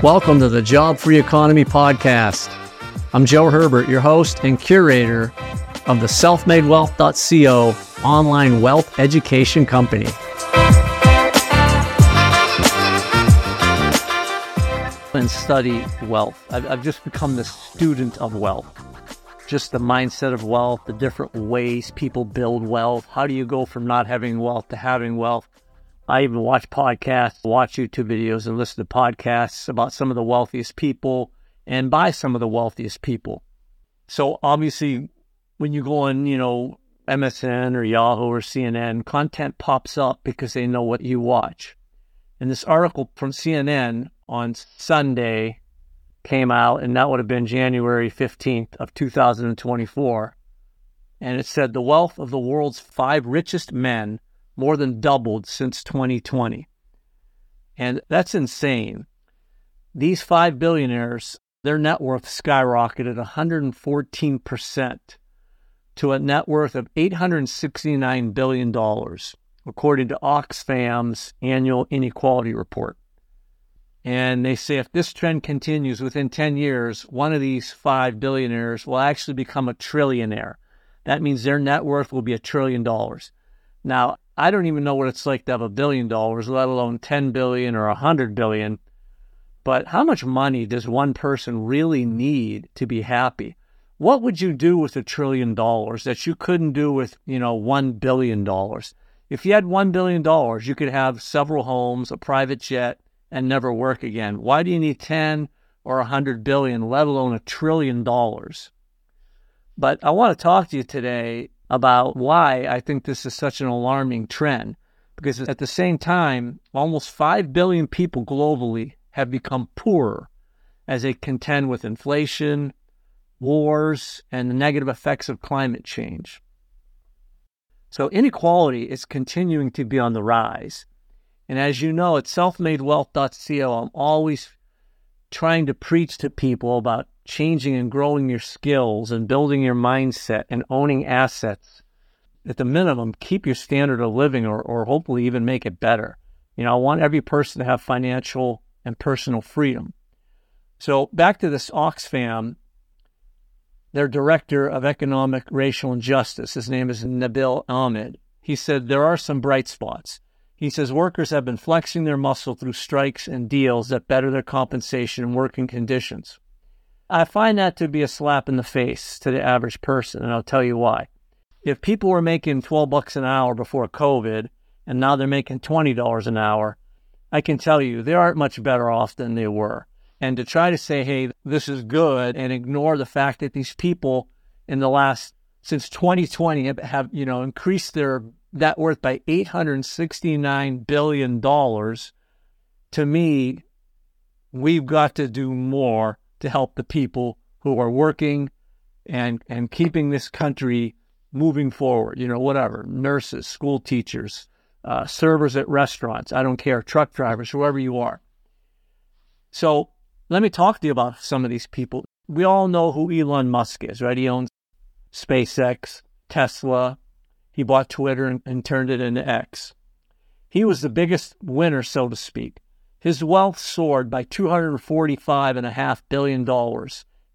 Welcome to the Job Free Economy Podcast. I'm Joe Herbert, your host and curator of the selfmadewealth.co online wealth education company. And study wealth. I've, I've just become the student of wealth. Just the mindset of wealth, the different ways people build wealth. How do you go from not having wealth to having wealth? I even watch podcasts, watch YouTube videos, and listen to podcasts about some of the wealthiest people and by some of the wealthiest people. So obviously, when you go on, you know, MSN or Yahoo or CNN, content pops up because they know what you watch. And this article from CNN on Sunday came out, and that would have been January 15th of 2024. And it said the wealth of the world's five richest men more than doubled since 2020. And that's insane. These five billionaires, their net worth skyrocketed 114% to a net worth of $869 billion, according to Oxfam's annual inequality report. And they say if this trend continues within 10 years, one of these five billionaires will actually become a trillionaire. That means their net worth will be a trillion dollars. Now, I don't even know what it's like to have a billion dollars, let alone 10 billion or 100 billion. But how much money does one person really need to be happy? What would you do with a trillion dollars that you couldn't do with, you know, 1 billion dollars? If you had 1 billion dollars, you could have several homes, a private jet, and never work again. Why do you need 10 or 100 billion, let alone a trillion dollars? But I want to talk to you today about why I think this is such an alarming trend. Because at the same time, almost 5 billion people globally have become poorer as they contend with inflation, wars, and the negative effects of climate change. So inequality is continuing to be on the rise. And as you know, at selfmadewealth.co, I'm always trying to preach to people about changing and growing your skills and building your mindset and owning assets, at the minimum, keep your standard of living or, or hopefully even make it better. You know, I want every person to have financial and personal freedom. So back to this Oxfam, their director of economic, racial, and justice, his name is Nabil Ahmed. He said there are some bright spots. He says workers have been flexing their muscle through strikes and deals that better their compensation and working conditions. I find that to be a slap in the face to the average person, and I'll tell you why. If people were making 12 bucks an hour before COVID and now they're making $20 an hour, I can tell you they aren't much better off than they were. And to try to say, hey, this is good and ignore the fact that these people in the last since 2020 have, you know, increased their net worth by 869 billion dollars to me we've got to do more to help the people who are working and and keeping this country moving forward. You know, whatever nurses, school teachers, uh, servers at restaurants. I don't care, truck drivers, whoever you are. So let me talk to you about some of these people. We all know who Elon Musk is, right? He owns SpaceX, Tesla. He bought Twitter and, and turned it into X. He was the biggest winner, so to speak. His wealth soared by $245.5 billion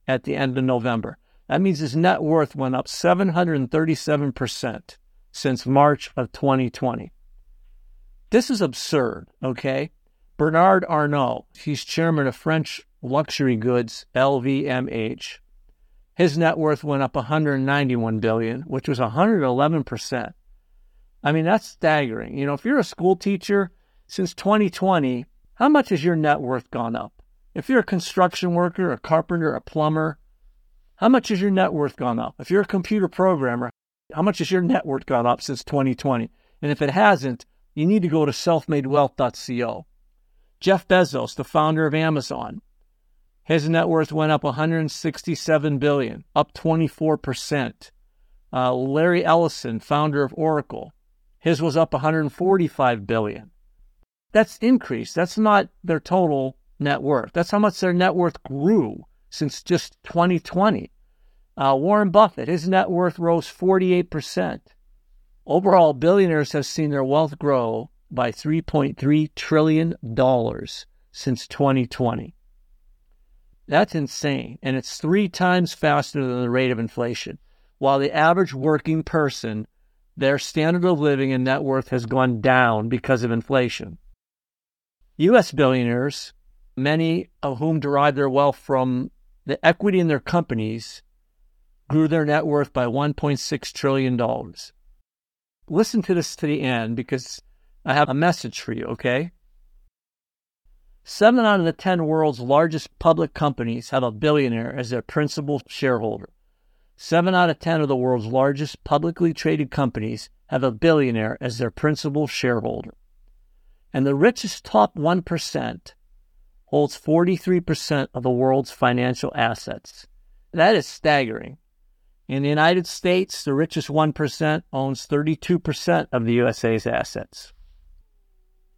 at the end of November. That means his net worth went up 737% since March of 2020. This is absurd, okay? Bernard Arnault, he's chairman of French luxury goods LVMH. His net worth went up 191 billion, which was 111%. I mean, that's staggering. You know, if you're a school teacher since 2020, how much has your net worth gone up? If you're a construction worker, a carpenter, a plumber, how much has your net worth gone up? If you're a computer programmer, how much has your net worth gone up since 2020? And if it hasn't, you need to go to selfmadewealth.co. Jeff Bezos, the founder of Amazon, his net worth went up 167 billion, up 24 percent. Uh, Larry Ellison, founder of Oracle, his was up 145 billion. That's increase. That's not their total net worth. That's how much their net worth grew since just 2020. Uh, Warren Buffett, his net worth rose 48%. Overall, billionaires have seen their wealth grow by $3.3 trillion since 2020. That's insane. And it's three times faster than the rate of inflation. While the average working person, their standard of living and net worth has gone down because of inflation. U.S. billionaires, many of whom derive their wealth from the equity in their companies, grew their net worth by $1.6 trillion. Listen to this to the end because I have a message for you, okay? Seven out of the 10 world's largest public companies have a billionaire as their principal shareholder. Seven out of 10 of the world's largest publicly traded companies have a billionaire as their principal shareholder. And the richest top 1% holds 43% of the world's financial assets. That is staggering. In the United States, the richest 1% owns 32% of the USA's assets.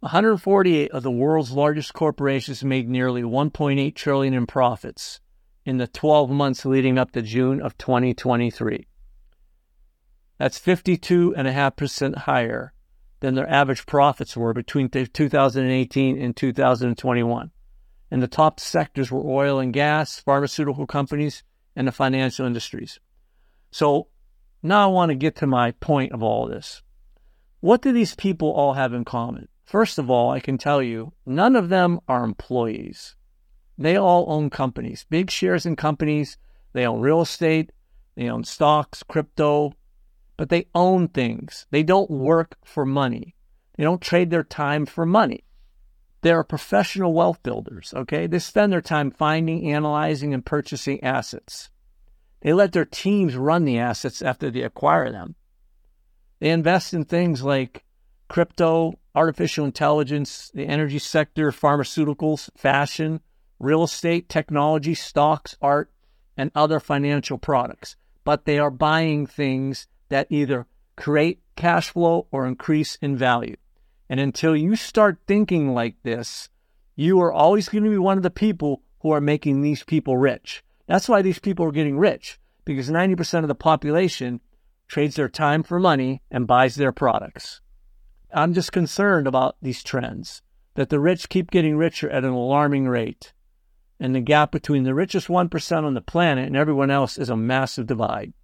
148 of the world's largest corporations made nearly 1.8 trillion in profits in the 12 months leading up to June of 2023. That's 52.5% higher than their average profits were between 2018 and 2021. And the top sectors were oil and gas, pharmaceutical companies, and the financial industries. So now I want to get to my point of all this. What do these people all have in common? First of all, I can tell you, none of them are employees. They all own companies, big shares in companies. They own real estate, they own stocks, crypto, but they own things. They don't work for money. They don't trade their time for money. They're professional wealth builders, okay? They spend their time finding, analyzing, and purchasing assets. They let their teams run the assets after they acquire them. They invest in things like crypto, artificial intelligence, the energy sector, pharmaceuticals, fashion, real estate, technology, stocks, art, and other financial products. But they are buying things that either create cash flow or increase in value. And until you start thinking like this, you are always going to be one of the people who are making these people rich. That's why these people are getting rich, because 90% of the population trades their time for money and buys their products. I'm just concerned about these trends that the rich keep getting richer at an alarming rate. And the gap between the richest 1% on the planet and everyone else is a massive divide.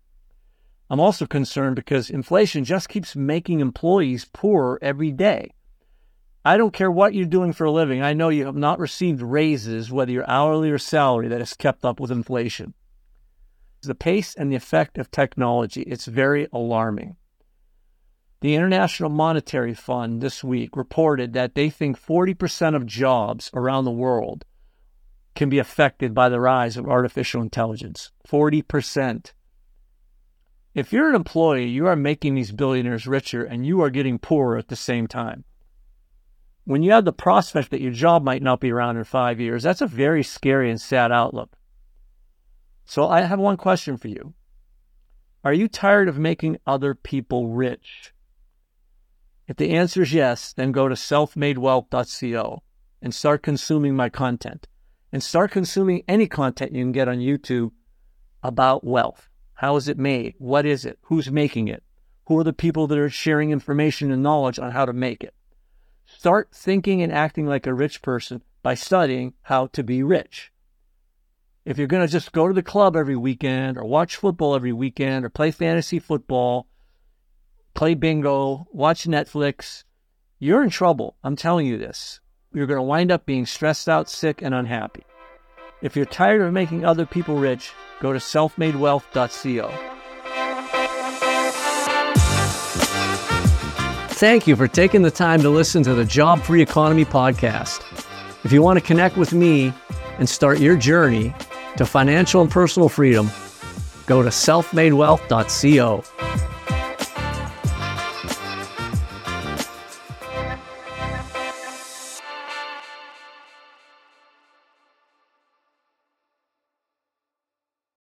I'm also concerned because inflation just keeps making employees poorer every day. I don't care what you're doing for a living. I know you have not received raises, whether you're hourly or salary, that has kept up with inflation. The pace and the effect of technology, it's very alarming. The International Monetary Fund this week reported that they think 40% of jobs around the world can be affected by the rise of artificial intelligence. 40%. If you're an employee, you are making these billionaires richer and you are getting poorer at the same time. When you have the prospect that your job might not be around in five years, that's a very scary and sad outlook. So I have one question for you. Are you tired of making other people rich? If the answer is yes, then go to selfmadewealth.co and start consuming my content. And start consuming any content you can get on YouTube about wealth. How is it made? What is it? Who's making it? Who are the people that are sharing information and knowledge on how to make it? Start thinking and acting like a rich person by studying how to be rich. If you're going to just go to the club every weekend or watch football every weekend or play fantasy football play bingo, watch Netflix, you're in trouble. I'm telling you this. You're going to wind up being stressed out, sick, and unhappy. If you're tired of making other people rich, go to selfmadewealth.co. Thank you for taking the time to listen to the Job Free Economy podcast. If you want to connect with me and start your journey to financial and personal freedom, go to selfmadewealth.co.